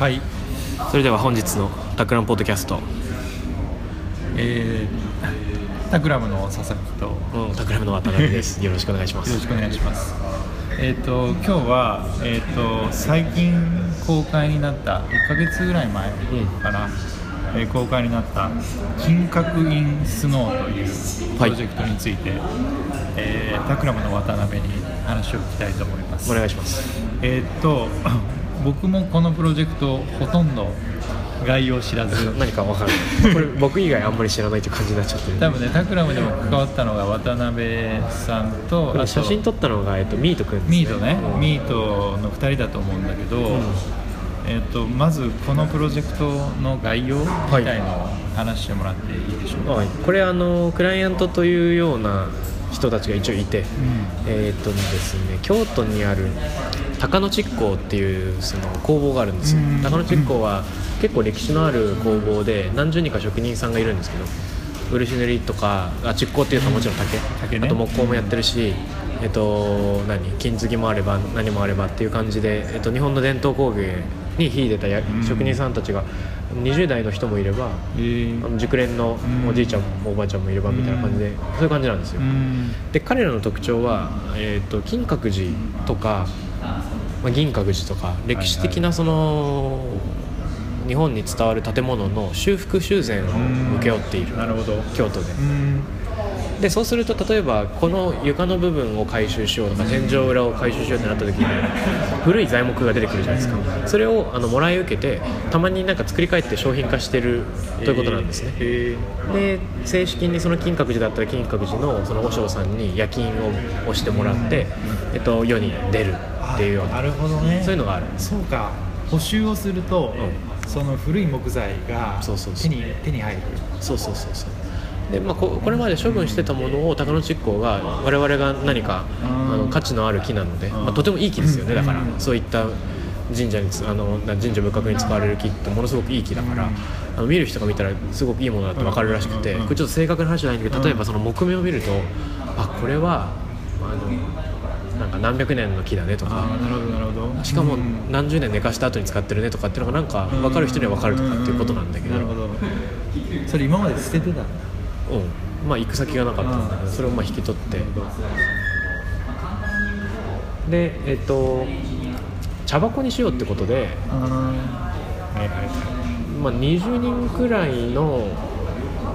はい。それでは本日のタクランポッドキャスト、えー、タクラムの佐々木と。ようん、タクラムの渡辺で す。よろしくお願いします。ろしくお願いします。えっ、と今日はえっ、と最近公開になった1ヶ月ぐらい前かな、えー公開になった「金閣インスノー」というプロジェクトについて、えータクラムの渡辺に話を聞きたいと思います。お願いします。えっ、と僕もこのプロジェクトほとんど概要知らず。何か分かるこれ僕以外あんまり知らないという感じになっちゃってる多分ねタクラムでも関わったのが渡辺さんと写真撮ったのが、えっと、ミートくんです、ミートね、うん。ミートの2人だと思うんだけど、えっとまずこのプロジェクトの概要みたいのを話してもらっていいでしょうか、はい、これあのクライアントというような人たちが一応いて、うえーっとですね、京都にある高野築工っていうその工房があるんですよ、うん。高野築工は結構歴史のある工房で何十人か職人さんがいるんですけど漆塗りとかあ築工っていうともちろん竹,、竹ね。あと木工もやってるし、えっと、何？金継ぎもあれば何もあればっていう感じで、えっと、日本の伝統工芸に秀でた職人さんたちが20代の人もいればえ。ーあの熟練のおじいちゃんもおばあちゃんもいればみたいな感じで、そういう感じなんですよ、うん。で彼らの特徴は、えー、と金閣寺とか、まあ、銀閣寺とか歴史的なその、日本に伝わる建物の修復修繕を請け負っているなるほど。京都で。うんでそうすると例えばこの床の部分を回収しようとか天井裏を回収しようってなった時に古い材木が出てくるじゃないですか。それをあのもらい受けてたまになんか作り変えて商品化してるということなんですね、えー。で正式にその金閣寺だったら金閣寺のその和尚さんに夜勤を押してもらって、えっと、世に出るっていうようななるほどね。そういうのがある。そうか。補修をすると、その古い木材が手に手に入る。そうそうそうそうで、まあ、ここれまで処分してたものを高野築工が我々が何かうん。あの価値のある木なので、まあ、とてもいい木ですよね。だからそういった神社につあのな神社仏閣に使われる木ってものすごくいい木だから、うん。あの見る人が見たらすごくいいものだって分かるらしくて、うん。これちょっと正確な話じゃないんだけど例えばその木目を見るとあこれはあのなんか何百年の木だねとあかあなるほどなるほど。しかもうん。何十年寝かした後に使ってるねとかっていうのがなんか分かる人には分かるとかっていうことなんだけど、なるほど。それ今まで捨ててたうん、まあ行く先がなかったんだけどそれをまあ引き取って。でえっと茶箱にしようってことで、はいはいはまあ、20人くらいの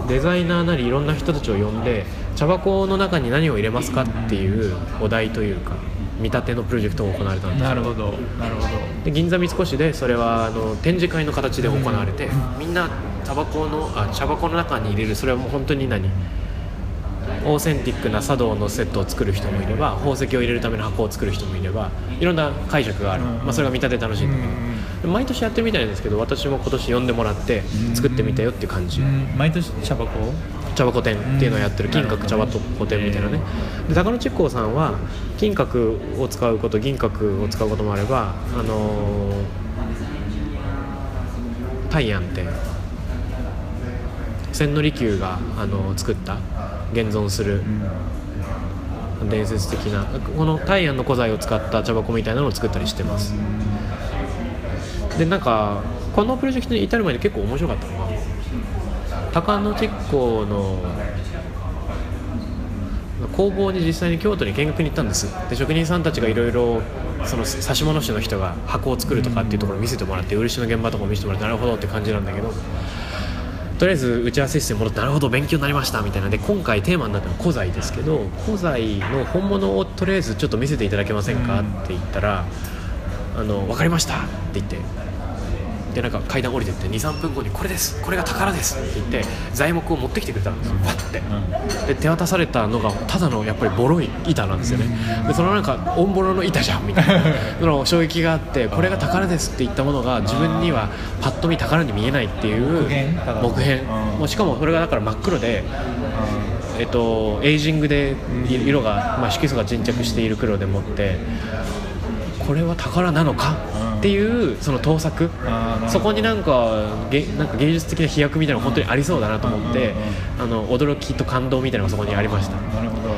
デザイナーなりいろんな人たちを呼んで茶箱の中に何を入れますかっていうお題というか見立てのプロジェクトが行われたんです。なるほど。なるほど。で銀座三越でそれはあの展示会の形で行われて、みんなタバコのあ茶箱の中に入れる。それはもう本当に何？オーセンティックな茶道のセットを作る人もいれば宝石を入れるための箱を作る人もいればいろんな解釈がある、うん。まあ、それが見立て楽しいんだけど、で毎年やってるみたいですけど私も今年呼んでもらって作ってみたよっていう感じ、うん。毎年茶箱茶箱店っていうのをやってるうん金閣茶箱店みたいなね。で高野築工さんは金閣を使うこと銀閣を使うこともあればあのー大安って千利休が、あのー作った現存する伝説的なこの大安の古材を使った茶箱みたいなのを作ったりしてます。でなんかこのプロジェクトに至る前に結構面白かったのが高野築工の工房に実際に京都に見学に行ったんです。で職人さんたちがいろいろその指物師の人が箱を作るとかっていうところを見せてもらって漆の現場とかも見せてもらってなるほどって感じなんだけど。とりあえず打ち合わせ室に戻ってなるほど勉強になりましたみたいな。で今回テーマになったのは古材ですけど古材の本物をとりあえずちょっと見せていただけませんかって言ったら「あの分かりました」って言ってでなんか階段降りてって23分後に「これですこれが宝です」って言って材木を持ってきてくれたんですよパッて。で手渡されたのがただのやっぱりボロい板なんですよね。でそのなんかオンボロの板じゃんみたいな。その衝撃があってこれが宝ですって言ったものが自分にはパッと見宝に見えないっていう木片？もうしかもそれがだから真っ黒でえっと、エイジングでい色が、まあ、色素が沈着している黒でもってこれは宝なのか？うんっていうその盗作。そこになんかげなんか芸術的な飛躍みたいなのが本当にありそうだなと思ってうんあの驚きと感動みたいなのがそこにありました。なるほど。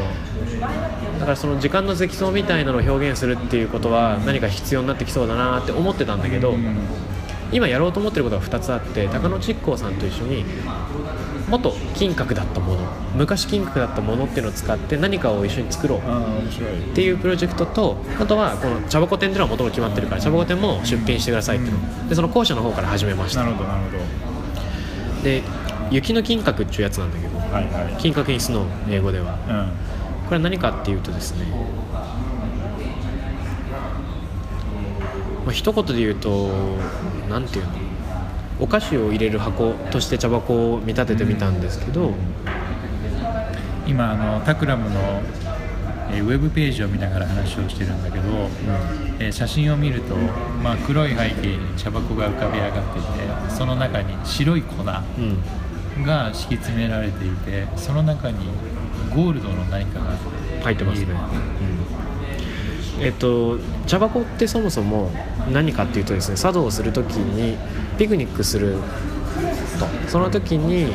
だからその時間の積層みたいなのを表現するっていうことは何か必要になってきそうだなって思ってたんだけど、今やろうと思ってることが2つあって高野築光さんと一緒に元金閣だったもの昔金閣だったものっていうのを使って何かを一緒に作ろうっていうプロジェクトとあとはこの茶箱店っていうのは元々決まってるから茶箱店も出品してくださいっていうの。でその後者の方から始めました。なるほどなるほで雪の金閣っていうやつなんだけどどはいはい。金閣インスノー英語では。うん。これは何かっていうとですね、まあ、一言で言うと何ていうの？お菓子を入れる箱として茶箱を見立ててみたんですけど、今あのタクラムの、えーウェブページを見ながら話をしてるんだけど、えー写真を見ると、まあ、黒い背景に茶箱が浮かび上がっていてその中に白い粉がうん、敷き詰められていてその中にゴールドの何かが入ってますね。うん。えっと茶箱ってそもそも何かっていうとですね茶道をする時にピクニックすると。その時に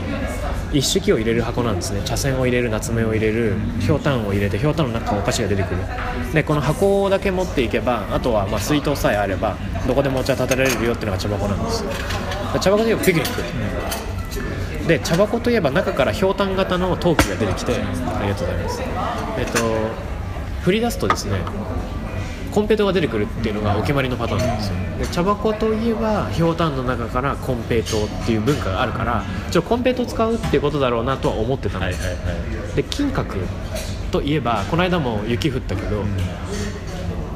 一式を入れる箱なんですね。茶筅を入れる夏目を入れるひょうたんを入れてひょうたんの中からお菓子が出てくる。でこの箱だけ持っていけばあとはま水筒さえあればどこでもお茶立てられるよっていうのが茶箱なんです。茶箱といえばピクニック。で茶箱といえば中からひょうたん型の陶器が出てきてありがとうございます。えっと振り出すとですねコンペイトーが出てくるっていうのがお決まりのパターンなんですよ。で茶箱といえばひょうたんの中からコンペイトーっていう文化があるからちょコンペイトー使うっていうことだろうなとは思ってたの、はいはいはい。で金閣といえばこの間も雪降ったけど、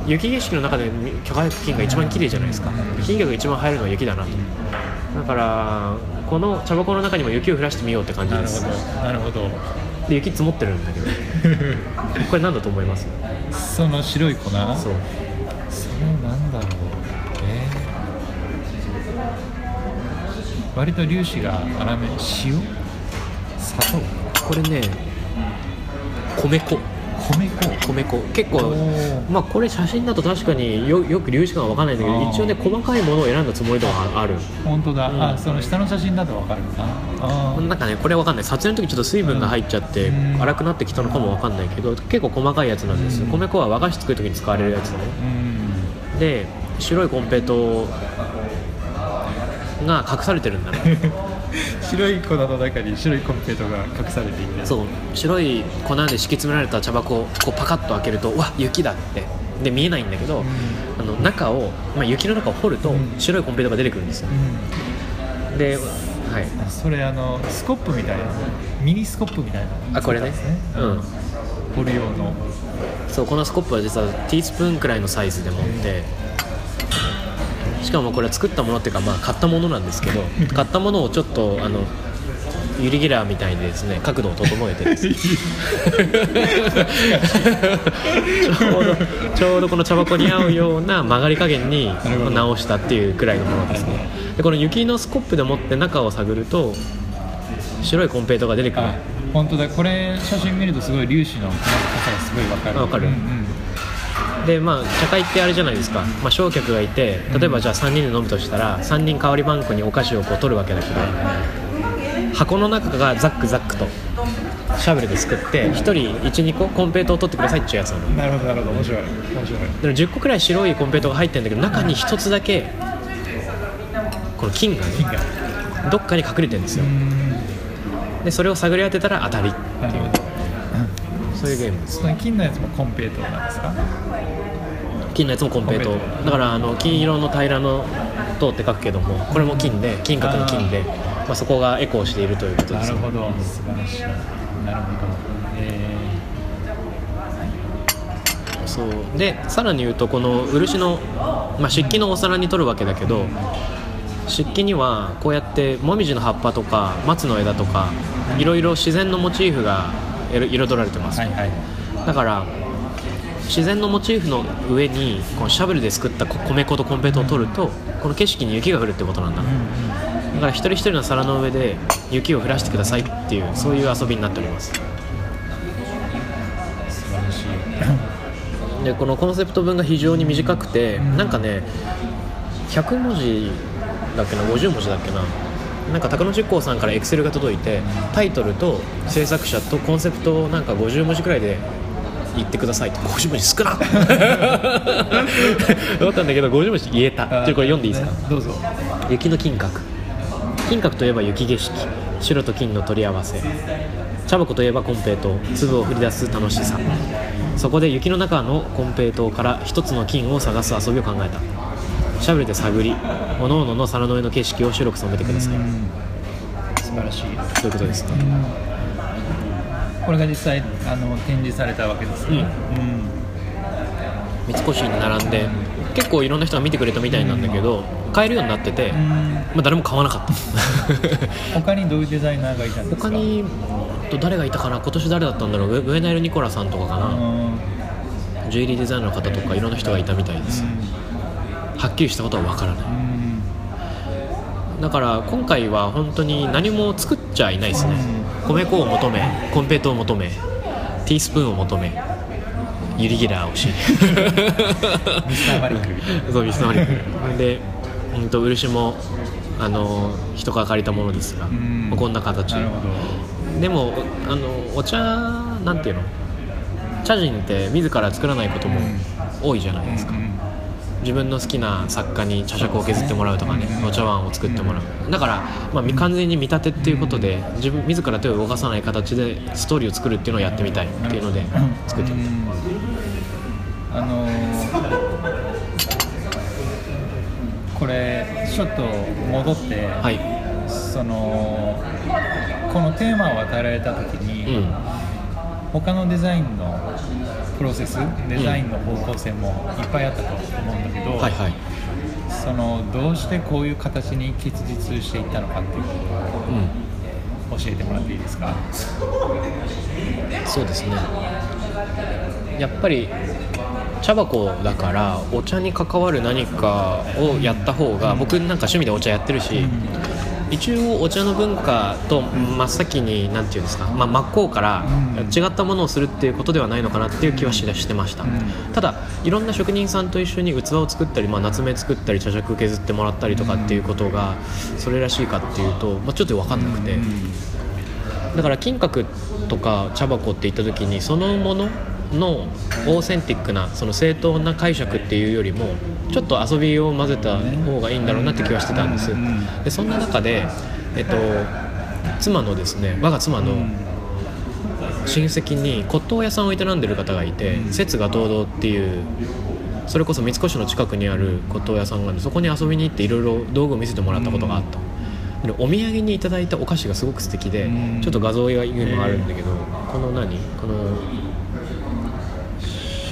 雪景色の中で輝く金が一番綺麗じゃないですか。金閣が一番入るのは雪だなと。だからこの茶箱の中にも雪を降らしてみようって感じです。なるほど。なるほどで雪積もってるんだけど。これ何だと思います？その白い粉？そう。それなんだろうえー割と粒子が粗め。塩？砂糖？これね米粉米粉。米粉。結構まあこれ写真だと確かによよく粒子感は分かんないんだけど一応ね細かいものを選んだつもりとかある。本当だ、うん。あその下の写真だとわかるななんかねこれわかんない。撮影の時ちょっと水分が入っちゃってうん。粗くなってきたのかもわかんないけど結構細かいやつなんです米粉は和菓子作る時に使われるやつね。うん。で白いコンペイトーが隠されてるんだね 白い粉の中に白いコンペイトが隠されていてそう。白い粉で敷き詰められた茶箱をこうパカッと開けるとうわ雪だって。で見えないんだけど、あの中を、まあ、雪の中を掘るとうん。白いコンペイトーが出てくるんですよ。うん。ではい。それあのスコップみたいなミニスコップみたいな。あこれね。うん。掘る用の。そうこのスコップは実はティースプーンくらいのサイズで持ってしかもこれは作ったものっていうかまあ買ったものなんですけど買ったものをちょっとあのユリゲラーみたいにですね角度を整えてですね。ちょうどちょうどこの茶箱に合うような曲がり加減に直したっていうくらいのものですね。でこの雪のスコップで持って中を探ると白いコンペイトーが出てくる。あ本当だ。これ写真見るとすごい粒子の細かさがすごいわかる。わかる。うんうんでまあ茶会ってあれじゃないですか、まあ、小客がいて例えばじゃあ3人で飲むとしたら3人代わりバンクにお菓子をこう取るわけだけど箱の中がザックザックとシャベルですくって1人12個コンペイトーを取ってくださいっていうやつなの。なるほどなるほど面白い面白い。でも10個くらい白いコンペイトーが入ってるんだけど中に1つだけこの金がねどっかに隠れてるんですよ。でそれを探り当てたら当たりっていうそういうゲームですその金のやつもコンペイトーなんですか？金のやつもコンペイトだからあの金色の平らの塔って書くけどもこれも金で金閣の金でまあ、そこがエコーしているということです。なるほど。素晴らしい。なるほど。えそう。でさらに言うとこの漆の、まあ、漆器のお皿に取るわけだけど漆器にはこうやってもみじの葉っぱとか松の枝とかいろいろ自然のモチーフが彩られてます、ーはいはい。だから自然のモチーフの上にこのシャベルですくったこ米粉とコンペイトーを取るとこの景色に雪が降るってことなんだ、うんだから一人一人の皿の上で雪を降らしてくださいっていうそういう遊びになっております。うん素晴らしい。でこのコンセプト文が非常に短くてなんかね100文字だっけな50文字だっけななんか高野実行さんからエクセルが届いてタイトルと制作者とコンセプトをなんか50文字くらいで言ってくださいと。50文字少なっ。思ったんだけど50文字言えた。ちょっとこれ読んでいいですか？どうぞ。雪の金閣。金閣といえば雪景色。白と金の取り合わせ。茶箱といえば金平糖。粒を振り出す楽しさ。そこで雪の中の金平糖から一つの金を探す遊びを考えたシャベルで探り各々の皿の上の景色を白く染めてください。うん。素晴らしい。ということですね。これが実際あの展示されたわけですね三越に並んで結構いろんな人が見てくれたみたいなんだけど買えるようになってて、うん。うんまあ、誰も買わなかった。他にどういうデザイナーがいたんですか？他にと誰がいたかな？今年誰だったんだろう？ウェナイル・ニコラさんとかかうな、ん。ジュエリーデザイナーの方とかいろんな人がいたみたいですはっきりしたことはわからない。うん。だから今回は本当に何も作っちゃいないですね。米粉を求めコンペイトを求めティースプーンを求めユリギラーをしミそうミスターマリックで、うん、と漆もあの人から借りたものですが、ん。こんな形。でもあのお茶なんていうの？茶人って自ら作らないことも多いじゃないですか、自分の好きな作家に茶杓を削ってもらうとかねお茶碗を作ってもらう。だから、まあ、み完全に見立てっていうことで自分自ら手を動かさない形でストーリーを作るっていうのをやってみたいっていうので作ってみた。うん。あのーこれちょっと戻って、はい。そのこのテーマを与えられた時うに、ん。他のデザインのプロセスデザインの方向性もいっぱいあったと思うんだけど、はいはい。そのどうしてこういう形に結実していったのかっていうことうん。を教えてもらっていいですか？そうですね。やっぱり茶箱だからお茶に関わる何かをやった方が僕なんか趣味でお茶やってるし一応お茶の文化と真っ先に何て言うんですか、まあ、真っ向からうん。違ったものをするっていうことではないのかなっていう気はししてました、うん。ただいろんな職人さんと一緒に器を作ったり、まあ、夏目作ったり茶杓削ってもらったりとかっていうことがそれらしいかっていうと、まあ、ちょっと分かんなくて。だから金閣とか茶箱って言った時にそのもののオーセンティックなその正当な解釈っていうよりもちょっと遊びを混ぜた方がいいんだろうなって気はしてたんです。でそんな中で、えっと、妻のですね我が妻の親戚に骨董屋さんを営んでる方がいて節が堂々っていうそれこそ三越の近くにある骨董屋さんがあるそこに遊びに行っていろいろ道具を見せてもらったことがあった。でお土産にいただいたお菓子がすごく素敵でうん。ちょっと画像がいうのがあるんだけどこの何？この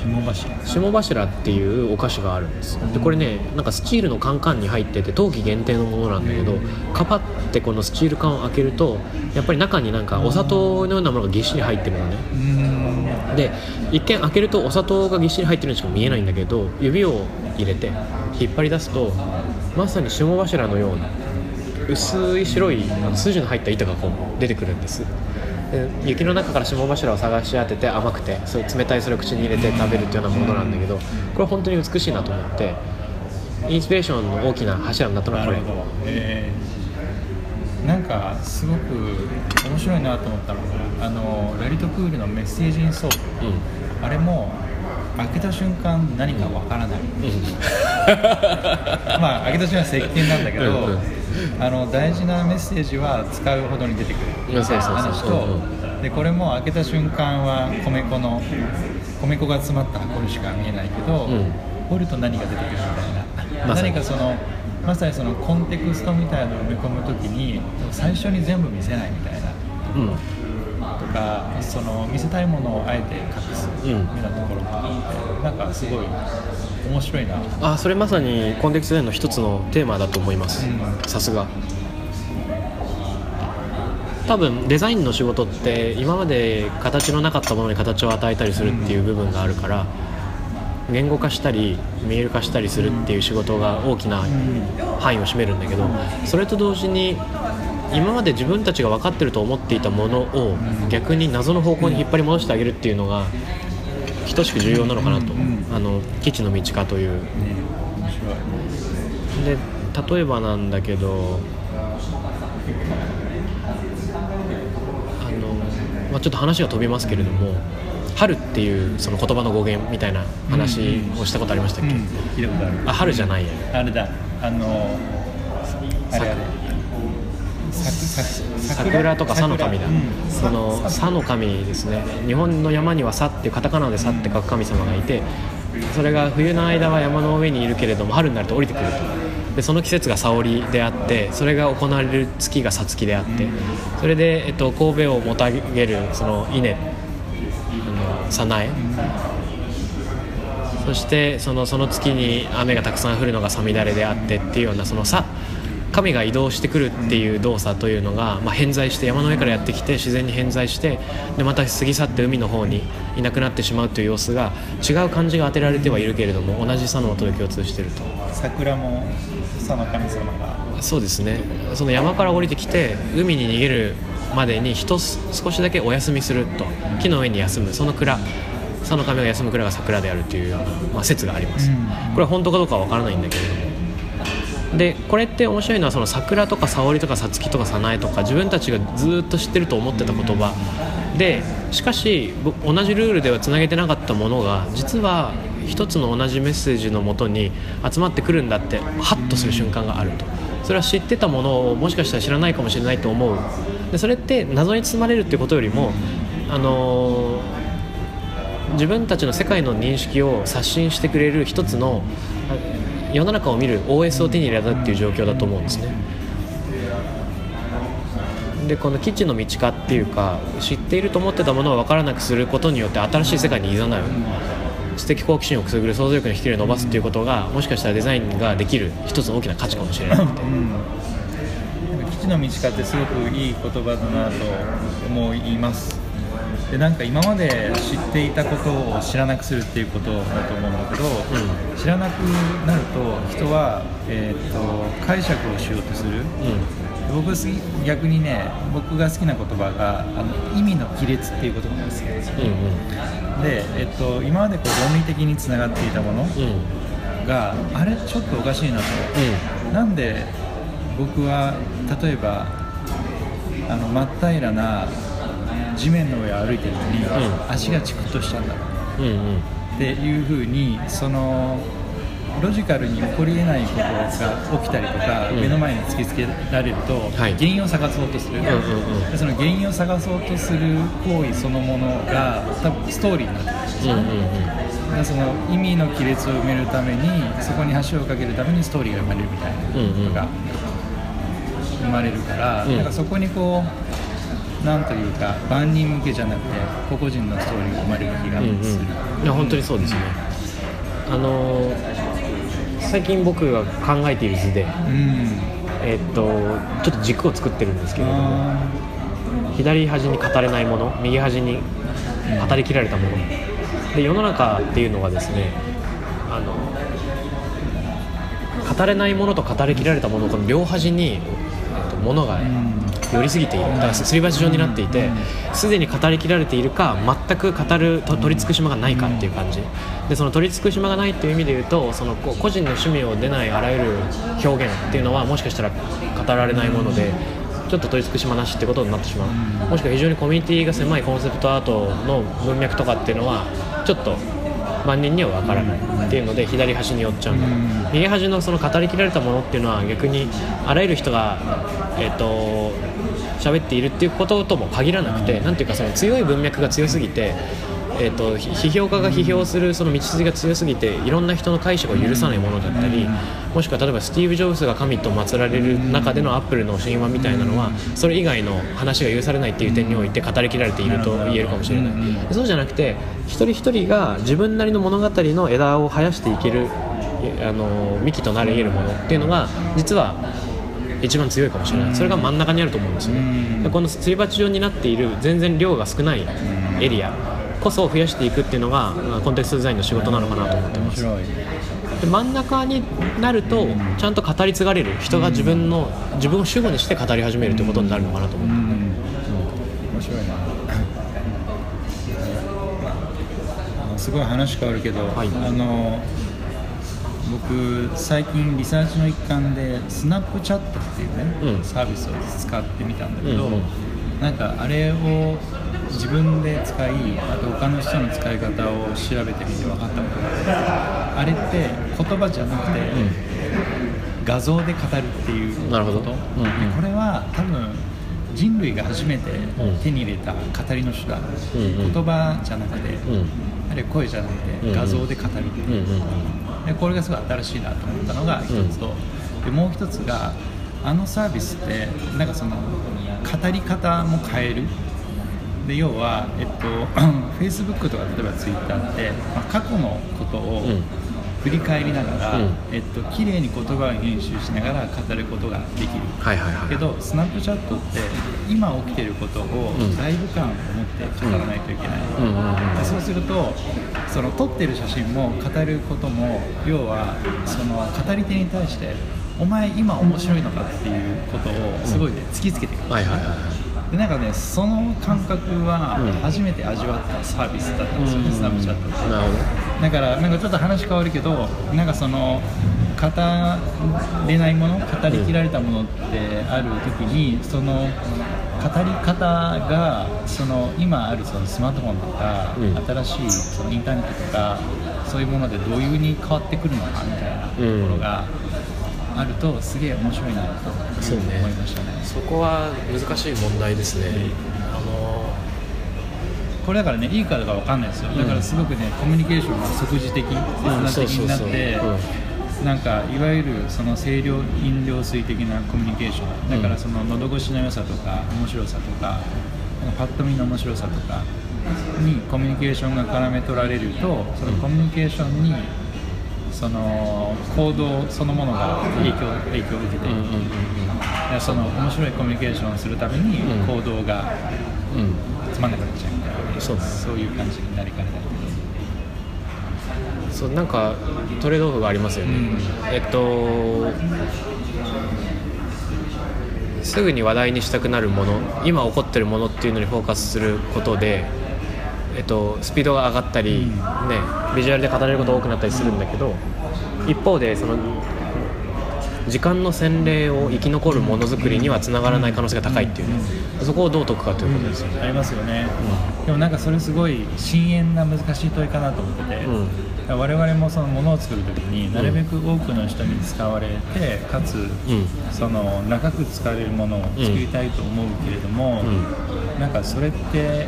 霜柱。霜柱っていうお菓子があるんですでこれねなんかスチールのカンカンに入ってて冬季限定のものなんだけどカパってこのスチール缶を開けるとやっぱり中になんかお砂糖のようなものがぎっしり入ってるのね。うん。で一見開けるとお砂糖がぎっしり入ってるようにしか見えないんだけど指を入れて引っ張り出すとまさに霜柱のような薄い白い筋の入った板がこう出てくるんです。で雪の中から霜柱を探し当てて甘くてそういう冷たいそれを口に入れて食べるっていうようなものなんだけどこれは本当に美しいなと思ってインスピレーションの大きな柱になったのはこれ。えーなんかすごく面白いなと思ったのがあのラリトプールのメッセージインソープうん。あれも開けた瞬間何かわからない、まあ開けた瞬間石鹸なんだけど、あの大事なメッセージは使うほどに出てくる。話うんとでこれも開けた瞬間は米粉の米粉が詰まった箱にしか見えないけど、うん。掘ると何が出てくるみたいな、何かそのまさにそのコンテクストみたいなのを埋め込むときに最初に全部見せないみたいな。うん。とかその見せたいものをあえて隠すみたいなところがあって、なんかすごい面白いな。あそれまさにコンテクストの一つのテーマだと思います。うん。さすが。多分デザインの仕事って今まで形のなかったものに形を与えたりするっていう部分があるから言語化したり見える化したりするっていう仕事が大きな範囲を占めるんだけどそれと同時に今まで自分たちが分かってると思っていたものを逆に謎の方向に引っ張り戻してあげるっていうのが等しく重要なのかなと。うん。あの基地の道かという。で例えばなんだけどあの、まあ、ちょっと話が飛びますけれども春っていうその言葉の語源みたいな話をしたことありましたっけ、うん。聞いたことあ春じゃないや。あれだ。あのあれあれ桜とか佐の神だ、うんその佐の神ですね日本の山には佐ってカタカナで佐って書く神様がいてそれが冬の間は山の上にいるけれども春になると降りてくるとでその季節が沙織であってそれが行われる月がさつきであってそれで、えっと、神戸をもたげるその稲あの早苗そしてそのその月に雨がたくさん降るのが五月雨であってっていうようなそのさ神が移動してくるっていう動作というのが、まあ、偏在して山の上からやってきて自然に偏在してでまた過ぎ去って海の方にいなくなってしまうという様子が違う漢字が当てられてはいるけれども同じ「さ」の音で共通していると。桜も佐の神様が。そうですね。その山から降りてきて海に逃げるまでに一つ少しだけお休みすると。木の上に休む。その蔵。佐の神が休む蔵が桜であるというような、まあ、説があります、うん。これは本当かどうかは分からないんだけれどもでこれって面白いのはその桜とか沙織とかさつきとか早苗とか自分たちがずっと知ってると思ってた言葉。でしかし同じルールではつなげてなかったものが実は一つの同じメッセージのもとに集まってくるんだってハッとする瞬間があると。それは知ってたものをもしかしたら知らないかもしれないと思う。でそれって謎に包まれるっていうことよりもあのー自分たちの世界の認識を刷新してくれる一つの世の中を見る OS を手に入れたっていう状況だと思うんですね。でこの基地の道化っていうか知っていると思ってたものを分からなくすることによって新しい世界に誘う。知的好奇心をくすぐる想像力の引きを伸ばすっていうことがもしかしたらデザインができる一つの大きな価値かもしれなくて。うん。基地の道化ってすごくいい言葉だなと思います。でなんか今まで知っていたことを知らなくするっていうことだと思うんだけど、知らなくなると人は、えー、と解釈をしようとする。僕好き逆にね僕が好きな言葉があの意味の亀裂っていう言葉が好きなんですよ。うんうん。で、えっと、今までこう論理的につながっていたものうん。うんがあれちょっとおかしいなと。なんで僕は例えばあの真っ平らな地面の上を歩いてるのに、うん。足がチクッとしちゃうんだ。ろううんうん。っていうふうにそのロジカルに起こりえないことが起きたりとか、うん。目の前に突きつけられると、はい。原因を探そうとする、んうんうん。でその原因を探そうとする行為そのものが多分ストーリーになってるんですよ。うんうんでその意味の亀裂を埋めるためにそこに橋を架けるためにストーリーが生まれるみたいなのが生まれるから、うん。なんかそこにこうなんというか万人向けじゃなくて個々人のストーリーが生まれる気がうんうん。する、いや本当にそうですね。あのー最近僕が考えている図で、うん。えっとちょっと軸を作ってるんですけれどもあ左端に語れないもの右端に語りきられたもの。で世の中っていうのはですねあの語れないものと語りきられたものこの両端に、えっと、ものがーうん寄りすぎている。だからすり鉢状になっていてすでに語りきられているか全く語ると取り尽くし間がないかっていう感じ。でその取り尽くし間がないっていう意味で言うとその個人の趣味を出ないあらゆる表現っていうのはもしかしたら語られないものでちょっと取り尽くし間なしってことになってしまう。もしくは非常にコミュニティが狭いコンセプトアートの文脈とかっていうのはちょっと万人には分からないっていうので左端に寄っちゃう。んだうん。右端のその語りきられたものっていうのは逆にあらゆる人がえっ、と喋っているっていうこととも限らなくて、なんていうかその強い文脈が強すぎて、えー、と批評家が批評するその道筋が強すぎていろんな人の解釈を許さないものだったり、もしくは例えばスティーブ・ジョブズが神と祀られる中でのアップルの神話みたいなのはそれ以外の話が許されないっていう点において語りきられていると言えるかもしれない、そうじゃなくて一人一人が自分なりの物語の枝を生やしていけるあの幹となり得るものっていうのが実は一番強いかもしれない。それが真ん中にあると思うんですよね。このすり鉢状になっている全然量が少ないエリア。こそ増やしていくっていうのがまあコンテクストデザインの仕事なのかなと思ってます。で真ん中になるとちゃんと語り継がれる人が自分の自分を主語にして語り始めるということになるのかなと思って、うん面白いな。すごい話変わるけど、はい。あの僕最近リサーチの一環でスナップチャットっていうね、うん。サービスを使ってみたんだけど、うんうん。なんかあれを自分で使いあと他の人の使い方を調べてみて分かったことがあってあれって言葉じゃなくて、画像で語るっていうこと。なるほど。うんうん。でこれは多分人類が初めてうん。手に入れた語りの手段、うんうん。言葉じゃなくて、うん。あれ声じゃなくうんうん。て画像で語るってう。んいう、うん。でこれがすごい新しいなと思ったのが一つと、でもう一つがあのサービスってなんかその語り方も変えるで要は、えっと、Facebook とか例えば Twitter って、まあ、過去のことをうん。振り返りながら、うん。えっと綺麗に言葉を編集しながら語ることができる。はいはいはい。けどスナップチャットって今起きてることをん。ライブ感を持って語らないといけない、うんそうするとその撮ってる写真も語ることも要はその語り手に対してお前今面白いのかっていうことをすごいね突きつけてくる、はいはいはいでなんかねその感覚はうん。初めて味わったサービスだったんですよね、スナップチャットって。だからなんかちょっと話変わるけどなんかその語れないもの語りきられたものってある時にその語り方がその今あるそのスマートフォンとか、うん。新しいそのインターネットとかそういうものでどういう風に変わってくるのかみたいなところがあるとすげえ面白いなとそうね。思いましたね。そこは難しい問題ですね、あのこれだからねいいかどうかわかんないですよ。だからすごくねコミュニケーションが即時的、切断的になってなんかいわゆるその清涼飲料水的なコミュニケーション。だからその喉越しの良さとか面白さとかなんかパッと見の面白さとかにコミュニケーションが絡め取られるとそのコミュニケーションにその行動そのものが影響影響を受けてうんうんうんでその面白いコミュニケーションをするためにうん。行動がつまんなくなっちゃう。みたいなそうそういう感じになりかねない。そうなんかトレードオフがありますよね、うん。えっとすぐに話題にしたくなるもの今起こってるものっていうのにフォーカスすることで、えっと、スピードが上がったり、うん。ね、ビジュアルで語れることが多くなったりするんだけど一方でその時間の洗礼を生き残るものづくりにはつながらない可能性が高いっていうね、そこをどう解くかということですよね。ありますよね、でもなんかそれすごい深遠な難しい問いかなと思ってて、うん。我々もそのものを作る時になるべく多くの人に使われてかつ、うん。その長く使われるものを作りたいと思うけれども、うなんかそれって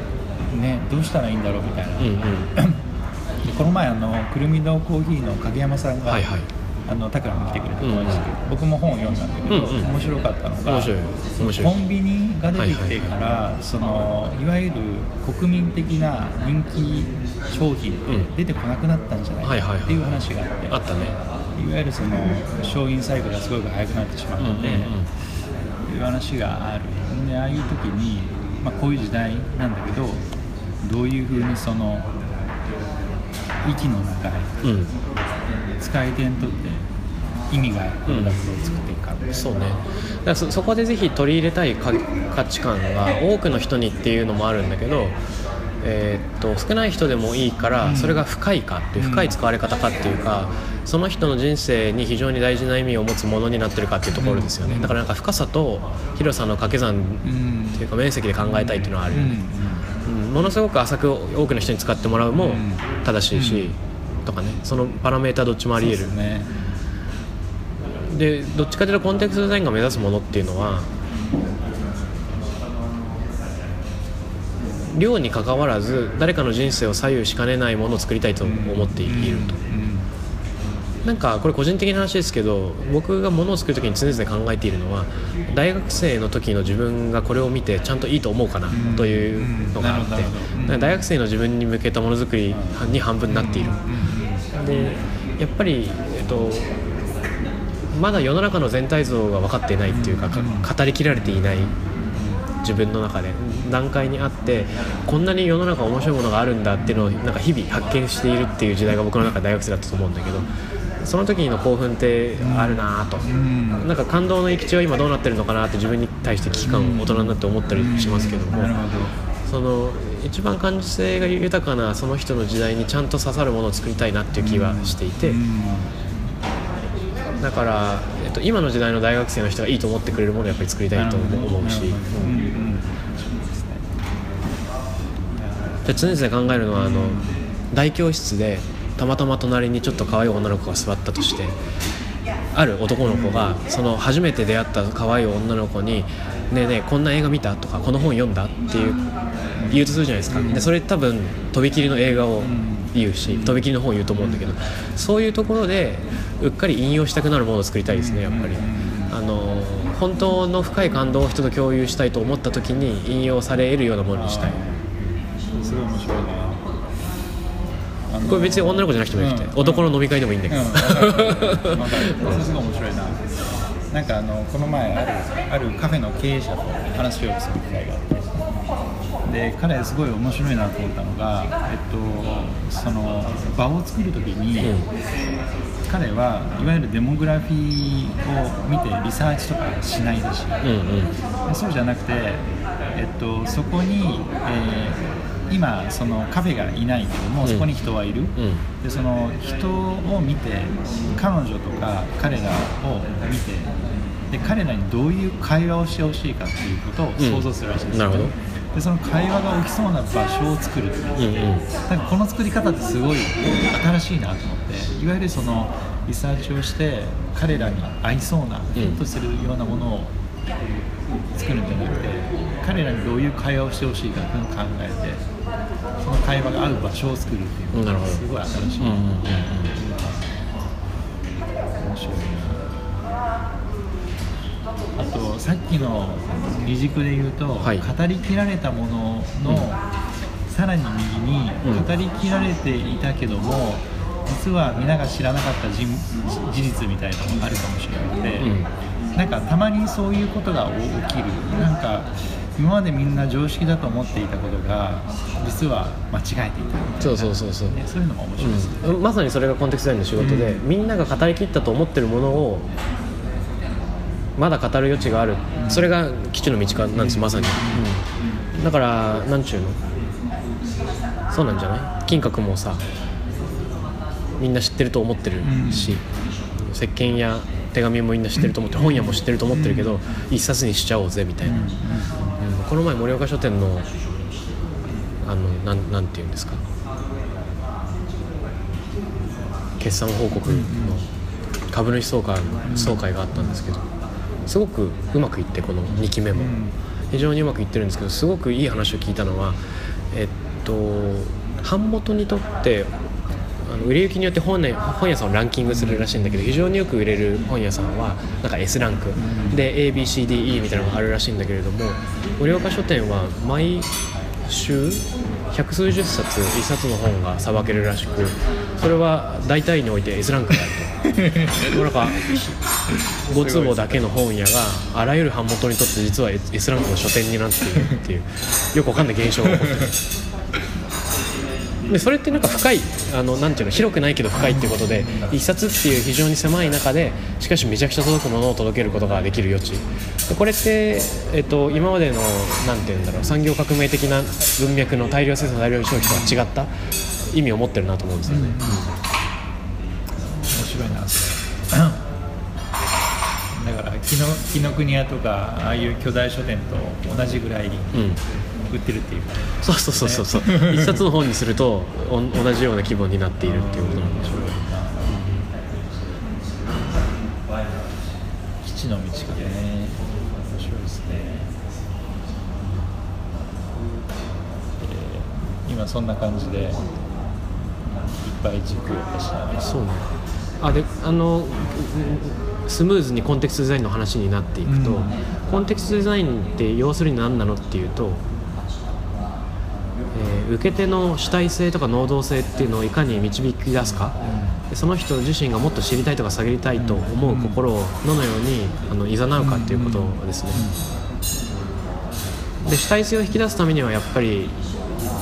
ねどうしたらいいんだろうみたいな、うんうん。でこの前あのくるみ堂コーヒーの影山さんが、はいはい。あのタクラに来てくれたうん友達で、僕も本を読んだんだけど、うんうん。面白かったのがコンビニが出てきてから、そのいわゆる国民的な人気商品って出てこなくなったんじゃないはいはいはい。かっていう話があって、あったね。いわゆるその商品サイクルがすごく速くなってしまうので、うんうんうん。いう話がある。でああいう時に、まあ、こういう時代なんだけどどういうふうにその息の長いうん。使い手にとって意味があるプロダクトを作っていくか、そうね。だからそそこでぜひ取り入れたいか価値観が多くの人にっていうのもあるんだけど、えーっと少ない人でもいいから、うん。それが深いかっていううん。深い使われ方かっていうか、その人の人生に非常に大事な意味を持つものになってるかっていうところですよね、うん。だからなんか深さと広さの掛け算うんっていうか面積で考えたいっていうのはあるよね、うんうんものすごく浅く多くの人に使ってもらうもうん。正しいし、うん。とかね。そのパラメータどっちもありえる。ですね。でどっちかというとコンテクストデザインが目指すものっていうのは量に関わらず誰かの人生を左右しかねないものを作りたいと思っていると、うんなんかこれ個人的な話ですけど僕がものを作る時に常々考えているのは大学生の時の自分がこれを見てちゃんといいと思うかなうん。というのがあって。大学生の自分に向けたものづくりに半分になっている。でやっぱり、えっと、まだ世の中の全体像が分かっていないっていうか語りきられていない自分の中で段階にあってこんなに世の中面白いものがあるんだっていうのをなんか日々発見しているっていう時代が僕の中で大学生だったと思うんだけどその時の興奮ってあるなぁと、ん。なんか感動の行き地は今どうなってるのかなって自分に対して危機感を大人になって思ったりしますけども、なるほど。その一番感受性が豊かなその人の時代にちゃんと刺さるものを作りたいなっていう気はしていて、うん。だから、えっと、今の時代の大学生の人がいいと思ってくれるものをやっぱり作りたいと思うし、常々考えるのはあの大教室でたまたま隣にちょっと可愛い女の子が座ったとしてある男の子がその初めて出会った可愛い女の子に「ねえねえこんな映画見た?」とか「この本読んだ?」っていう言うとするじゃないですかでそれ多分とびきりの映画を言うしとびきりの本を言うと思うんだけどそういうところでうっかり引用したくなるものを作りたいですねやっぱり。あの本当の深い感動を人と共有したいと思った時に引用されるようなものにしたいすごい面白いなあのこれ別に女の子じゃなくてもよくて、うん。男の飲み会でもいいんだけど、うん、わかるわかるそれすごい面白いななんかあのこの前あるあるカフェの経営者と話をする機会があってで彼すごい面白いなと思ったのが、えっと、その場を作る時に、彼はいわゆるデモグラフィーを見てリサーチとかしないらしい、うんうんでそうじゃなくて、えっと、そこに、えー今そのカフェがいないけども、うんそこに人はいる、ん。でその人を見て彼女とか彼らを見てで彼らにどういう会話をしてほしいかっていうことを想像するらしいんですよ、うん。なるほでその会話が起きそうな場所を作るって言ってうんうん。なんかこの作り方ってすごい新しいなと思っていわゆるそのリサーチをして彼らに合いそうなフィットするようなものを作るんじゃなくて彼らにどういう会話をしてほしいかっていうのを考えてその会話が合う場所を作るっていうのがすごい新しい、うんうんうん面白いな。あとさっきの二軸で言うと、はい。語りきられたものの、さらに右にうん。語りきられていたけども、実は皆が知らなかった人事実みたいなのがあるかもしれなくて、うん。なんかたまにそういうことが起きる。なんか今までみんな常識だと思っていたことが実は間違えていたみたいな。そうそうそうそう。ね、そういうのも面白いですね、うん、まさにそれがコンテクストデザインの仕事で、みんなが語りきったと思ってるものをまだ語る余地がある、それが基地の道かなんですまさに、うん。だからなんちゅうの？そうなんじゃない？金閣もさみんな知ってると思ってるし、石鹸や手紙もみんな知ってると思って本屋も知ってると思ってるけど、一冊にしちゃおうぜみたいな、うん。この前盛岡書店のあのなんなんていうんですか。決算報告の株主総会総会があったんですけどすごくうまくいってこの2期目も。非常にうまくいってるんですけどすごくいい話を聞いたのはえっと版元にとってあの売れ行きによって本,、ね、本屋さんをランキングするらしいんだけど非常によく売れる本屋さんはなんか S ランク。で ABCDE みたいなのがあるらしいんだけれども盛岡書店は毎週百数十冊一冊の本がさばけるらしくそれは大体において S ランクであると。なんか5坪だけの本屋があらゆる版元にとって実は S ランクの書店になっているっていうよくわかんない現象が起こってるでそれってなんか深いあのなんていうの広くないけど深いっていうことで一冊っていう非常に狭い中でしかしめちゃくちゃ届くものを届けることができる余地。でこれって、えっと、今までのなんていうんだろう産業革命的な文脈の大量生産大量消費とは違った意味を持ってるなと思うんですよね、面白いな。そ れだから紀ノ紀ノ国屋とかああいう巨大書店と同じぐらいうん売ってるっていう。そうそうそうそうそう。一冊の本にするとお同じような規模になっているっていうことなんでしょう。基地の道かね面白いですね、えー今そん。な感じでいっぱい軸をそうねあであのうん。スムーズにコンテクストデザインの話になっていくと、うん。コンテクストデザインって要するに何なのっていうと、えー受け手の主体性とか能動性っていうのをいかに導き出すか、でその人自身がもっと知りたいとか探りたいと思う心をどのようにあの誘うかっていうことですね。で主体性を引き出すためにはやっぱり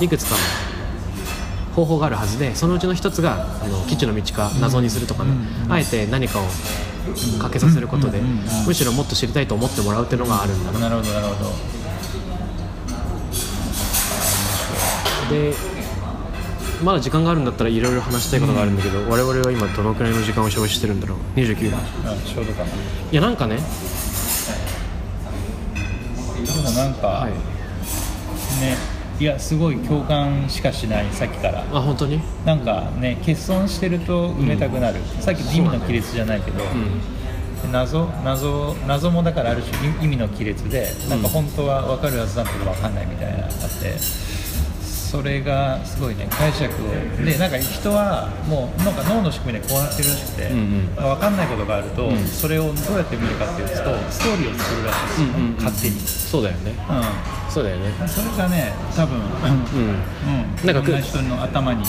いくつかの方法があるはずでそのうちの一つがあの基地の道か謎にするとかね、あえて何かをかけさせることで、うんうんうん。むしろもっと知りたいと思ってもらうっていうのがあるんだな。なるほどなるほどでまだ時間があるんだったらいろいろ話したいことがあるんだけど、我々は今どのくらいの時間を消費してるんだろう？29分。あちょうどかな。いやなんかね、でもなんか、はい、ねいやすごい共感しかしないさっきから。あ本当に？なんかね欠損してると埋めたくなる、さっき意味の亀裂じゃないけど、うん。謎謎謎もだからある種意味の亀裂でなんか本当は分かるはずだけど分かんないみたいなのがあってそれがすごいね解釈を。でなんか人はもうなんか脳の仕組みでこうなってるらしくて、うんうん。まあ分かんないことがあると、ん。それをどうやって見るかっていうとストーリーを作るらしいですよ、うんうんうん。勝手に、そうだよね。うそうだよね。ん、それがね多分、うん。うん。なんかいろんな人の頭に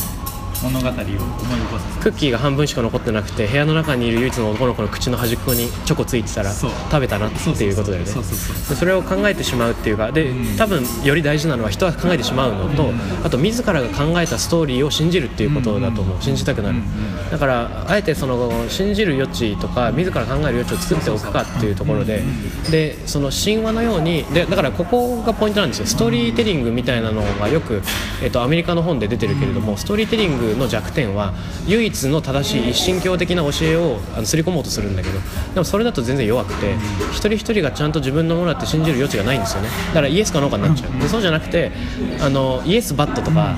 物語を思い起こさせクッキーが半分しか残ってなくて部屋の中にいる唯一の男の子の口の端っこにチョコついてたら食べたなっていうことだよね。それを考えてしまうっていうかで多分より大事なのは人は考えてしまうのとあと自らが考えたストーリーを信じるっていうことだと思う。信じたくなる。だからあえてその信じる余地とか自ら考える余地を作っておくかっていうところででその神話のようにでだからここがポイントなんですよ。ストーリーテリングみたいなのがよく、えっと、アメリカの本で出てるけれどもストーリーテリングの弱点は唯一の正しい一神教的な教えをあの刷り込もうとするんだけどでもそれだと全然弱くて一人一人がちゃんと自分のものだって信じる余地がないんですよね。だからイエスかノーかになっちゃう。でそうじゃなくてあのイエスバットとか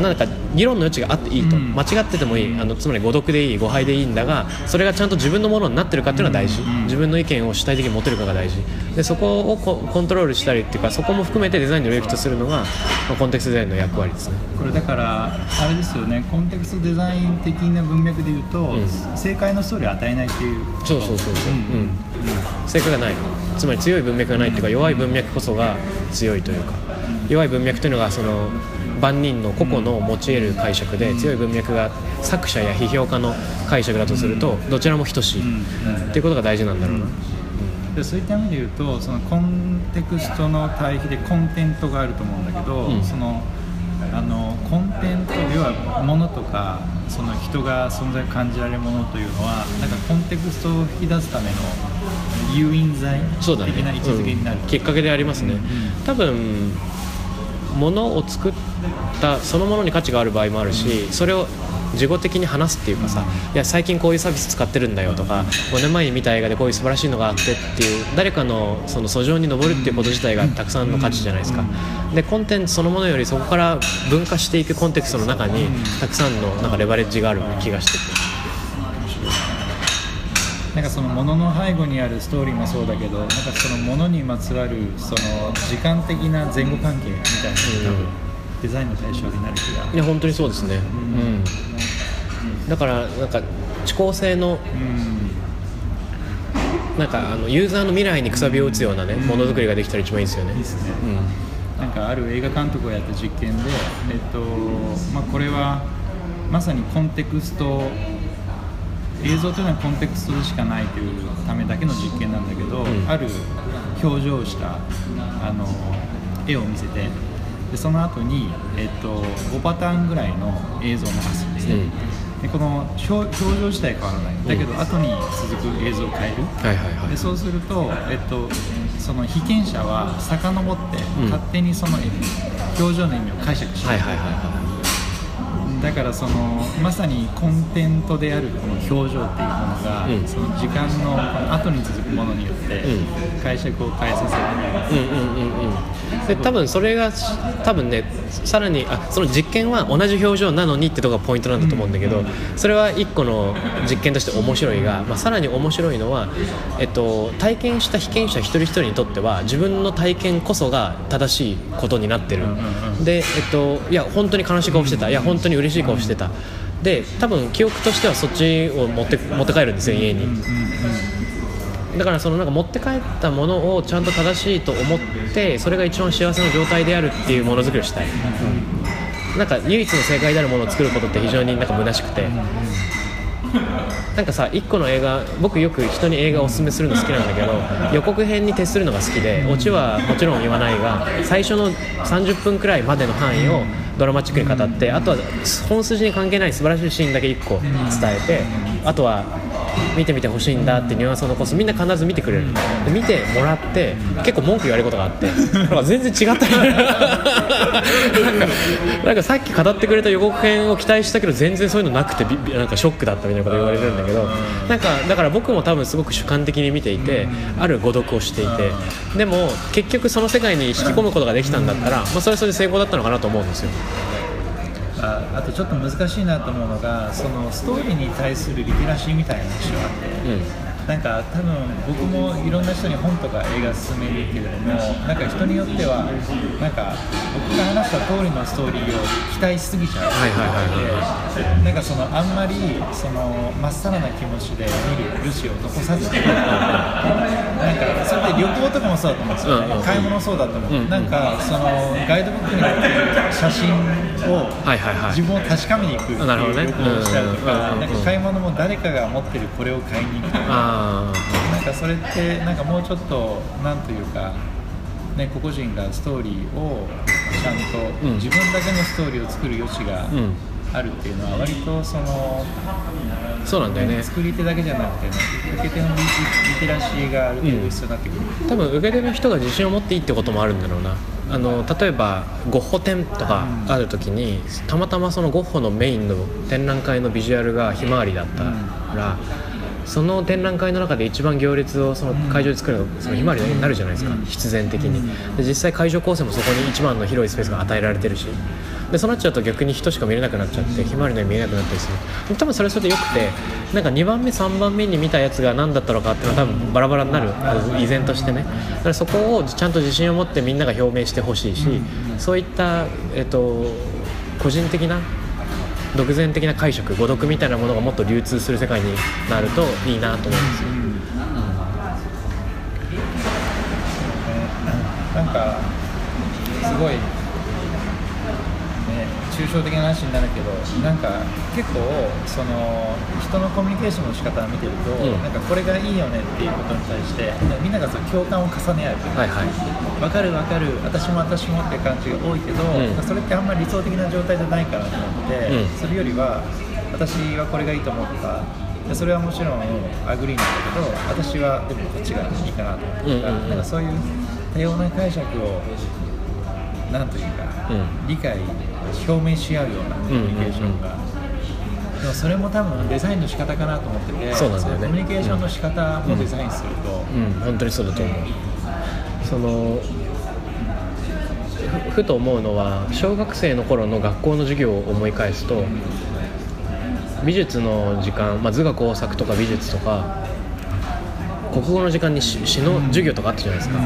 なんか議論の余地があっていいと、うん。間違っててもいい。あのつまり誤読でいい誤配でいいんだがそれがちゃんと自分のものになってるかっていうのが大事、うん。自分の意見を主体的に持てるかが大事。でそこをココントロールしたりっていうかそこも含めてデザインの領域とするのが、まあ、コンテクストデザインの役割ですね。これだからあれですよね。コンテクストデザイン的な文脈で言うと、ん。正解のストーリーを与えないっていう。そうそうそうそう、ううん。ん。正解がない。つまり強い文脈がないっていうか弱い文脈こそが強いというか。弱い文脈というのがその万人の個々の持ち得る解釈で強い文脈が作者や批評家の解釈だとするとどちらも等しいっていうことが大事なんだろうな、でそういった意味で言うとそのコンテクストの対比でコンテントがあると思うんだけど、うん。そのあのコンテント要はものとかその人が存在を感じられるものというのはなんかコンテクストを引き出すための誘引剤的な位置づけになる、うん。きっかけでありますね、うん。多分物を作ったそのものに価値がある場合もあるしそれを事後的に話すっていうかさ、いや最近こういうサービス使ってるんだよとか5年前に見た映画でこういう素晴らしいのがあってっていう誰かのその訴状に上るっていうこと自体がたくさんの価値じゃないですか、でコンテンツそのものよりそこから分化していくコンテクストの中にたくさんのなんかレバレッジがある気がしてて。なんかその物の背後にあるストーリーもそうだけどなんかその物にまつわるその時間的な前後関係みたいなのが多分デザインの対象になる気が。いや本当にそうですね。うん。だからなんか遅効性のうん。なんかあのユーザーの未来にくさびを打つようなねものづくりができたら一番いいですよね。いいですね。うん。なんかある映画監督がやった実験で、えっとまあ、これはまさにコンテクスト映像というのはコンテクストでしかないというためだけの実験なんだけど、ん。ある表情をしたあの絵を見せてでその後に、えっと5パターンぐらいの映像を流すんですね、うん。でこの表表情自体変わらない。だけど、後に続く映像を変える、はいはいはい。でそうすると、えっと、その被験者は遡ってうん。勝手にその表情の意味を解釈して、はいはいはいはだからそのまさにコンテントであるこの表情っていうものが、うん。その時間の後に続くものによってう解釈を変えさせる、いうんうんうんうん。で多分それが多分ねさらにあその実験は同じ表情なのにってとこがポイントなんだと思うんだけど、それは一個の実験として面白いが、まあ、さらに面白いのは、えっと、体験した被験者一人一人にとっては自分の体験こそが正しいことになってる、うんうんうんで、えっと、いや本当に悲しい顔してた。いや本当に嬉しい顔してた。で多分記憶としてはそっちを持って持って帰るんですよ家に。だからそのなんか持って帰ったものをちゃんと正しいと思ってそれが一番幸せな状態であるっていうものづくりをしたい、なんか唯一の正解であるものを作ることって非常になんか虚しくて、なんかさ一個の映画僕よく人に映画をおすすめするの好きなんだけど予告編に徹するのが好きでオチはもちろん言わないが最初の30分くらいまでの範囲をドラマチックに語ってあとは本筋に関係ない素晴らしいシーンだけ1個伝えてあとは見てみてほしいんだってニュアンスを残す。みんな必ず見てくれる、で見てもらって結構文句言われることがあって。なんか全然違ったり なんかさっき語ってくれた予告編を期待したけど全然そういうのなくてなんかショックだったみたいなこと言われるんだけどなんかだから僕も多分すごく主観的に見ていてある誤読をしていてでも結局その世界に引き込むことができたんだったら、まあ、それはそれで成功だったのかなと思うんですよ。ああとちょっと難しいなと思うのがそのストーリーに対するリテラシーみたいな話があって、うん。なんか多分僕もいろんな人に本とか映画勧めるけれどもなんか人によってはなんか僕が話した通りのストーリーを期待しすぎちゃう。はいはいはいでなんかそのあんまりそのまっさらな気持ちで見るルシを残さずに。なんかそれで旅行とかもそうだと思うんですよね、うんうん買い物もそうだと思う、うんうんなんかそのガイドブックに載ってる写真を自分を確かめに行くっていう旅行をしたりとか、うんうんうんうん。なんか買い物も誰かが持ってるこれを買いに行くとか、あなんかそれってなんかもうちょっとなんというか、ね、個々人がストーリーをちゃんとうん自分だけのストーリーを作る余地があるっていうのは割とその、そうなんだよね。作り手だけじゃなくてね受け手のリリテラシーがある程度必要になってくる、多分受け手の人が自信を持っていいってこともあるんだろうな。あの例えばゴッホ展とかある時にたまたまそのゴッホのメインの展覧会のビジュアルがひまわりだったから、その展覧会の中で一番行列をその会場で作るのがそのひまわりになるじゃないですか、必然的に。で実際会場構成もそこに一番の広いスペースが与えられてるし。でそうなっちゃうと逆に人しか見れなくなっちゃってひまわりのように見えなくなったりする。多分それはそれでよくてなんか2番目3番目に見たやつが何だったのかっていうのは多分バラバラになる依然としてね。だからそこをちゃんと自信を持ってみんなが表明してほしいし、そういった、えっと、個人的な独善的な解釈誤読みたいなものがもっと流通する世界になるといいなと思うんですよ、なんかすごい、抽象的な話になるけどなんか結構その人のコミュニケーションの仕方を見てると、うん。なんかこれがいいよねっていうことに対してみんながその共感を重ね合う。はいはい。わかるわかる。私も私もって感じが多いけど、ん。それってあんまり理想的な状態じゃないからと思って、うん。それよりは私はこれがいいと思った。でそれはもちろん agree なんだけど私はでもこっちがいいかなと思った。とか、うんうんうん。なんかそういう多様な解釈をなんというか、うん。理解表明し合うようなコミュニケーションが。でもそれも多分デザインの仕方かなと思っててそうなんだよね。のコミュニケーションの仕方もデザインすると、うん。本当にそうだと思う。そのふふと思うのは小学生の頃の学校の授業を思い返すと美術の時間、まあ、図画工作とか美術とか国語の時間に詩詩の授業とかあったじゃないですか、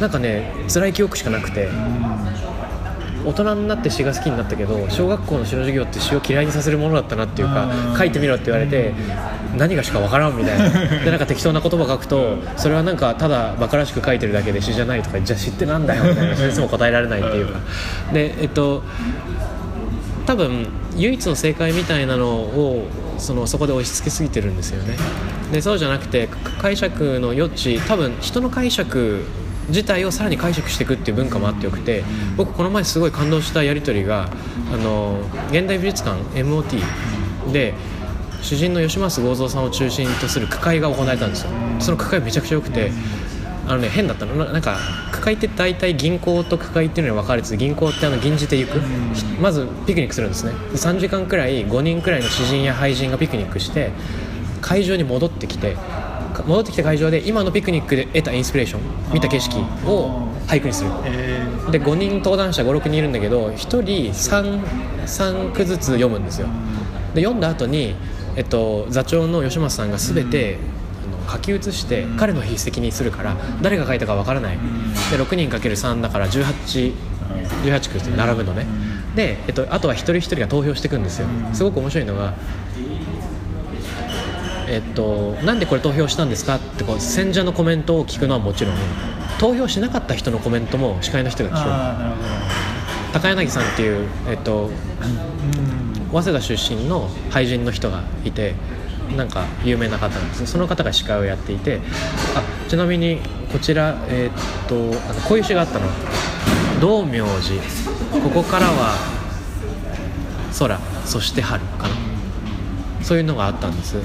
なんかね辛い記憶しかなくて大人になって詩が好きになったけど小学校の詩の授業って詩を嫌いにさせるものだったなっていうかうん書いてみろって言われて何がしかわからんみたいな。でなんか適当な言葉書くとそれはなんかただバカらしく書いてるだけで詩じゃないとかじゃあ詩ってなんだよみたいな先生も答えられないっていうか。でえっと多分唯一の正解みたいなのをそのそこで押し付けすぎてるんですよね。でそうじゃなくて解釈の余地多分人の解釈自体をさらに解釈していくっていう文化もあってよくて僕この前すごい感動したやり取りがあの現代美術館 MOT で主人の吉増剛三さんを中心とする句会が行われたんですよ。その句会めちゃくちゃ良くてあのね変だったの。なんか区会って大体銀行と区会っていうのに分かれてて銀行ってあの銀じて行くまずピクニックするんですね。で3時間くらい5人くらいの詩人や俳人がピクニックして会場に戻ってきて戻ってきた会場で今のピクニックで得たインスピレーション見た景色を俳句にする。えー。で5人登壇者56人いるんだけど1人 3, 3句ずつ読むんですよ。で読んだ後にえっと座長の吉松さんが全て、書き写して彼の筆跡にするから誰が書いたかわからない。で6人かける3だから18 18句って並ぶのね。で、えっと、あとは一人一人が投票していくんですよ。すごく面白いのがえっと、なんでこれ投票したんですかってこう選者のコメントを聞くのはもちろん投票しなかった人のコメントも司会の人が聞く。高柳さんっていう、えっと、早稲田出身の俳人の人がいてなんか有名な方なんですその方が司会をやっていてあちなみにこちら、えっとあのこういう詩があったの「道明寺ここからは空そして春」かな。そういうのがあったんです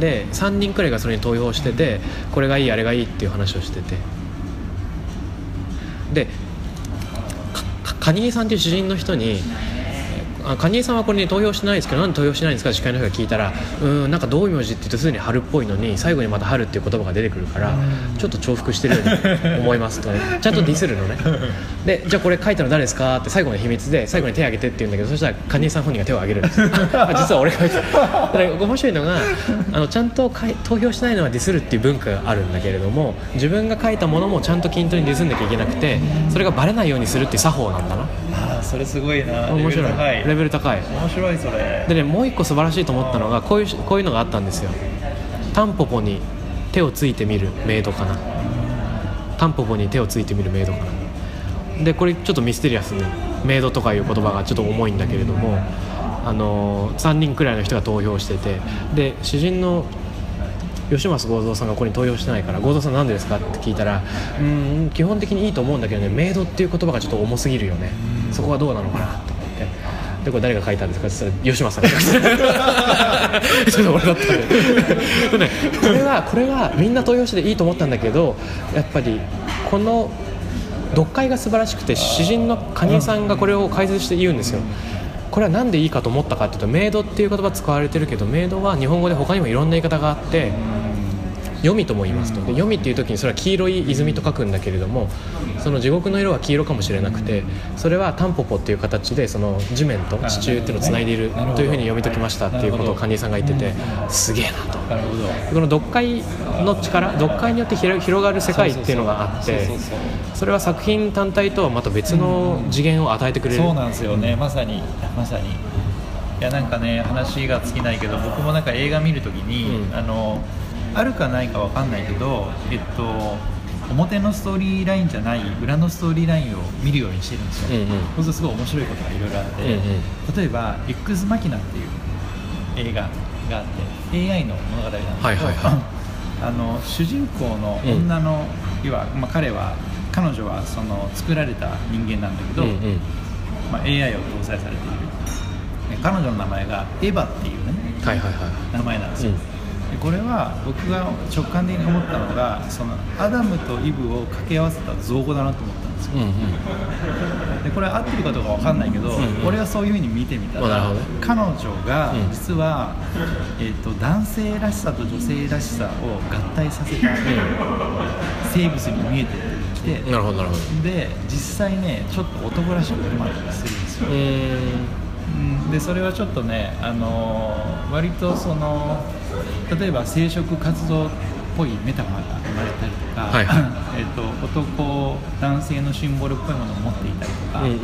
で3人くらいがそれに投票しててこれがいいあれがいいっていう話をしてて。でカニエさんっていう主人の人にあカニエさんはこれに投票しないですけどなんで投票しないんですか？司会の人が聞いたらうーんなんかどういう文字って言うとすでに春っぽいのに最後にまた春っていう言葉が出てくるからちょっと重複してるように思いますとね。ちゃんとディスるのね。でじゃあこれ書いたの誰ですか？って最後の秘密で最後に手を挙げてって言うんだけどそしたらカニエさん本人が手を挙げるんです。あ実は俺が書いてた。だ面白いのがあのちゃんと投票しないのはディスるっていう文化があるんだけれども自分が書いたものもちゃんと均等にディスんなきゃいけなくてそれがバレないようにするっていう作法なんだな。ああそれすごいな。面白いレベル高い。面白いそれ。でねもう一個素晴らしいと思ったのがこういうこういうのがあったんですよ。タンポポに手をついてみるメイドかな。タンポポに手をついてみるメイドかな。でこれちょっとミステリアスにメイドとかいう言葉がちょっと重いんだけれどもあの3人くらいの人が投票しててで詩人の吉松剛三さんがここに投票してないから剛三さんなんでですかって聞いたらうーん基本的にいいと思うんだけどねメイドっていう言葉がちょっと重すぎるよね。そこはどうなのかなとでこれ誰が書いたんですかって言ったら吉松さん ちょっと俺だったんで。これはこれはみんな投票していいと思ったんだけどやっぱりこの読解が素晴らしくて詩人の蟹江さんがこれを解説して言うんですよ。これは何でいいかと思ったかっていうとメイドっていう言葉使われてるけどメイドは日本語で他にもいろんな言い方があって読みとも言いますと。で読みっていう時にそれは黄色い泉と書くんだけれどもその地獄の色は黄色かもしれなくてそれはタンポポっていう形でその地面と地中っていうのをつないでいるというふうに読み解きましたっていうことを蟹江さんが言っててすげえなと。この読解の力読解によって広広がる世界っていうのがあってそれは作品単体とはまた別の次元を与えてくれる。そうなんですよね。まさに。まさに。いやなんかね話が尽きないけど僕もなんか映画見るときに、うん。あのあるかないかわかんないけどえっと表のストーリーラインじゃない裏のストーリーラインを見るようにしてるんですよ、うんうん。そうするとすごい面白いことがいろいろあって、うんうん。例えば「X マキナ」っていう映画があって AI の物語なんだけど、はいはいはい。あの主人公の女の、要は、まあ、彼は彼女はその作られた人間なんだけど、うんうん。まあ、AI を搭載されている。え彼女の名前がエヴァっていうねはいはいは名前なんですよ、うん。でこれは僕が直感的に思ったのがそのアダムとイブを掛け合わせた造語だなと思ったんですよ。いうんうん。でこれ合ってるかどうかわかんないけど、んうん。俺はそういうふうに見てみたら、彼女がうん。実は、えー、と男性らしさと女性らしさを合体させた生物に見えてきて、なるほどなるほど。で実際ねちょっと男らしく振る舞ったりするんですよ。う、ーでそれはちょっとね、あのー割とその例えば生殖活動っぽいメタファーが生まれたりとか、はいはい。えっと男男性のシンボルっぽいものを持っていたりとか、うんうん。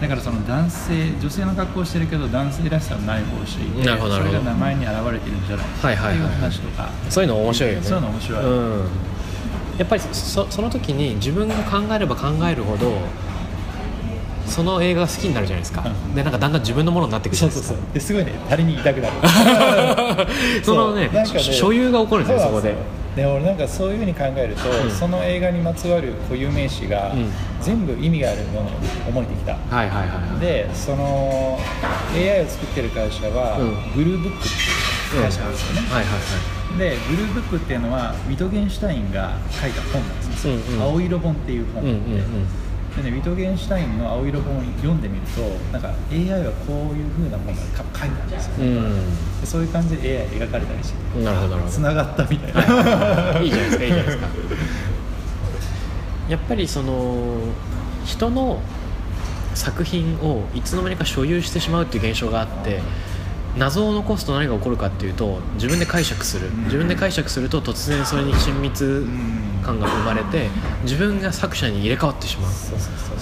だからその男性女性の格好をしてるけど男性らしさのない方をしていてなるほど。それが名前に表れてるんじゃないかはいはいはい。っていう話とか、そういうの面白いよね。そういうの面白いうん、やっぱりそその時に自分が考えれば考えるほどその映画が好きになるじゃないですか、うん。でなんかだんだん自分のものになっていくじゃそうないですか。そうそうですごいね誰に言いたくなる。そのねなんか所有が起こるんですよそこで。で俺なんかそういうふうに考えると、うん。その映画にまつわる固有名詞が、うん。全部意味があるものに思えてきた。はいはいはいはい。でその AI を作ってる会社は、うん。グルーブックっていう会社なんですよね、はいはいはい。でグルーブックっていうのはウィトゲンシュタインが書いた本なんですよ、うんうん。青色本っていう本で,、うんうんうんでね、ウィトゲンシュタインの青色本を読んでみるとなんか AI はこういう風なものが書いてあるんですよ、うん。でそういう感じで AI 描かれたりしてなるほどなるほど。つながったみたいな、いいじゃないですかいいじゃないですか。やっぱりその人の作品をいつの間にか所有してしまうっていう現象があって謎を残すと何が起こるかっていうと自分で解釈する。自分で解釈すると突然それに親密感が生まれて自分が作者に入れ替わってしまう。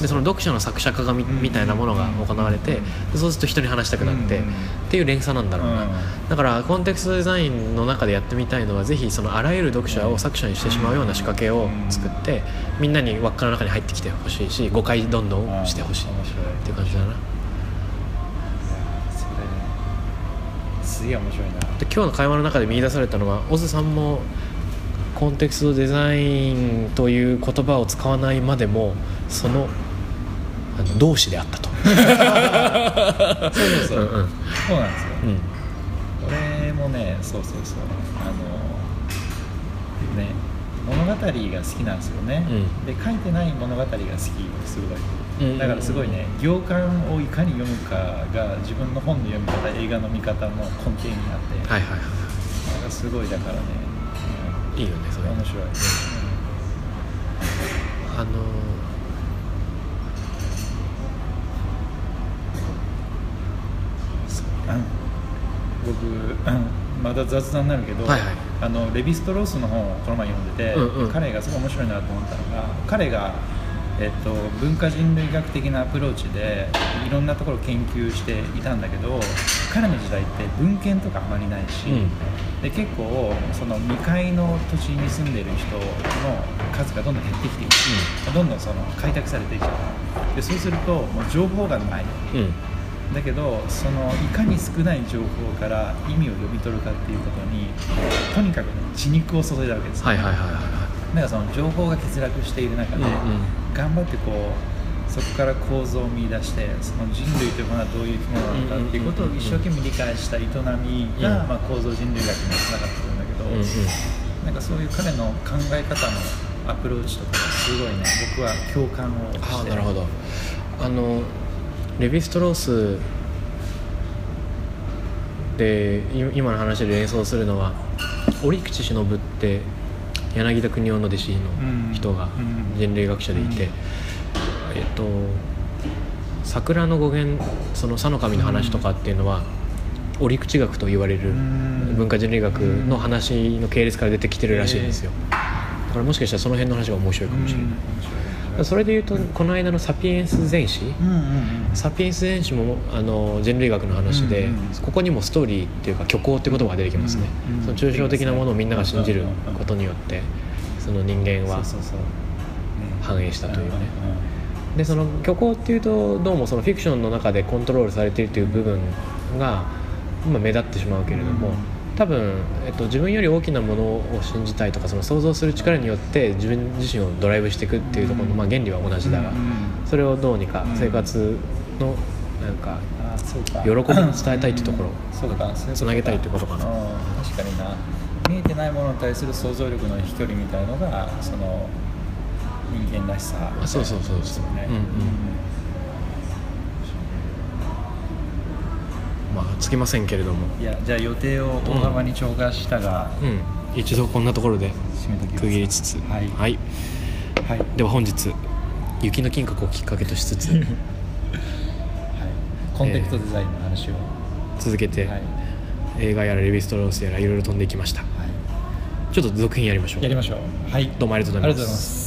でその読者の作者化がみみたいなものが行われてでそうすると人に話したくなってうん。っていう連鎖なんだろうな。うん。だからコンテクストデザインの中でやってみたいのはぜひそのあらゆる読者を作者にしてしまうような仕掛けを作ってみんなに輪っかの中に入ってきてほしいし誤解どんどんしてほしいっていう感じだなすげえ面白いな。で今日の会話の中で見出されたのはオズさんもコンテクストデザインという言葉を使わないまでもそのあの同志であったと、そうそうそう、うんう。んそうなんですよ。うん。俺もねそうそうそう。あのね物語が好きなんですよね、うん。で書いてない物語が好きすごい。うんだからすごいね行間をいかに読むかが自分の本の読み方映画の見方の根底にあって、はいはいはなんかすごいだからね、いいいよねそれ。うん面白い、あのうん僕、う んまだ雑談になるけど、はいはい。あのレヴィストロースの本をこの前読んでて、うんうん。彼がすごい面白いなと思ったのが彼が、えっと、文化人類学的なアプローチでいろんなところを研究していたんだけど彼の時代って文献とかあまりないし、うん。で結構その未開の土地に住んでる人の数がどんどん減ってきていく、どんどんその開拓されていっちゃうでそうするともう情報がない。うん。だけどそのいかに少ない情報から意味を読み取るかっていうことにとにかく血肉を注いだわけです、はいはいはいはいはだからその情報が欠落している中で、うんうん頑張ってこうそこから構造を見出してその人類というものはどういう生き物なのかっていうことを一生懸命理解した営みが、うん。まあ、構造人類学につながってるんだけど、なんかそういう彼の考え方のアプローチとかがすごいね僕は共感をしてああなるほど。あのレヴィストロースでい今の話で連想するのは折口忍って柳田国夫の弟子の人がうん。人類学者でいて、えっと桜の語源その佐の神の話とかっていうのは折口学と言われるうん。文化人類学の話の系列から出てきてるらしいんですよ。だからもしかしたらその辺の話が面白いかもしれない、うんそれでいうとこの間の「サピエンス全史」サピエンス全史もあの人類学の話で、ここにもストーリーっていうか虚構って言葉が出てきますね、その抽象的なものをみんなが信じることによってその人間は反映したというね。でその虚構っていうとどうもそのフィクションの中でコントロールされているという部分が、まあ、目立ってしまうけれども、うん多分、えっと、自分より大きなものを信じたいとかその想像する力によって自分自身をドライブしていくっていうところの、まあ、原理は同じだが、それをどうにかうん。生活のなんか喜びに伝えたいっていうところつなげたいってことかな。うん。確かにな。見えてないものに対する想像力の飛距離みたいのがその人間らしさあそうそうそうそう。ですよねうんうんまあつきませんけれども、いやじゃあ予定を大幅に超過したが、うん、一度こんなところで区切りつつ。はい。はい、はい、では本日雪の金閣をきっかけとしつつ。はい、コンテクトデザインの話を、続けて、はい。映画やらレヴィストロースやらいろいろ飛んでいきました。はちょっと続編やりましょい、う。やりましょう。はい。どうもありがとうございます